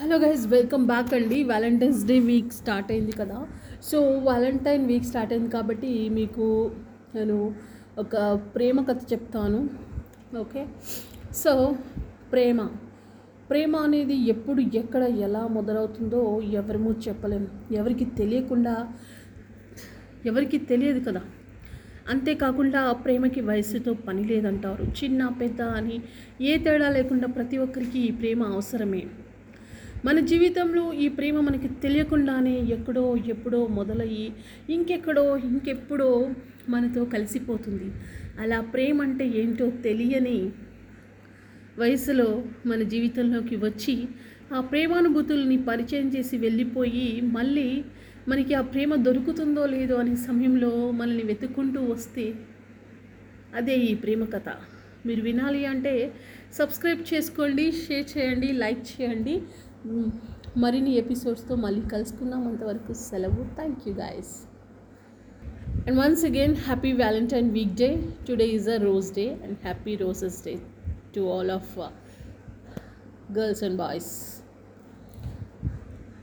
Hello guys welcome back అండి. Valentine's day week start అయింది కదా. సో వ్యాలంటైన్ వీక్ స్టార్ట్ అయింది కాబట్టి మీకు నేను ఒక ప్రేమ కథ చెప్తాను. ఓకే సో ప్రేమ. ప్రేమ అనేది ఎప్పుడు ఎక్కడ ఎలా మొదలవుతుందో ఎవరిమూ చెప్పలేము ఎవరికి తెలియకుండా ఎవరికి తెలియదు కదా. అంతేకాకుండా ప్రేమకి వయసుతో పని లేదంటారు. చిన్న పెద్ద అని ఏ తేడా లేకుండా ప్రతి ఒక్కరికి ఈ ప్రేమ అవసరమే. మన జీవితంలో ఈ ప్రేమ మనకి తెలియకుండానే ఎక్కడో ఎప్పుడో మొదలయ్యి ఇంకెక్కడో ఇంకెప్పుడో మనతో కలిసిపోతుంది. అలా ప్రేమ అంటే ఏంటో తెలియని వయసులో మన జీవితంలోకి వచ్చి ఆ ప్రేమానుభూతుల్ని పరిచయం చేసి వెళ్ళిపోయి మళ్ళీ మనకి ఆ ప్రేమ దొరుకుతుందో లేదో అనే సమయంలో మనల్ని వెతుక్కుంటూ వస్తే అదే ఈ ప్రేమ కథ. మీరు వినాలి అంటే సబ్స్క్రైబ్ చేసుకోండి షేర్ చేయండి లైక్ చేయండి. మరిన్ని ఎపిసోడ్స్తో మళ్ళీ కలుసుకుందాం. అంతవరకు సెలవు. Thank you guys and once again happy Valentine week day today is a rose day and happy roses day to all of girls and boys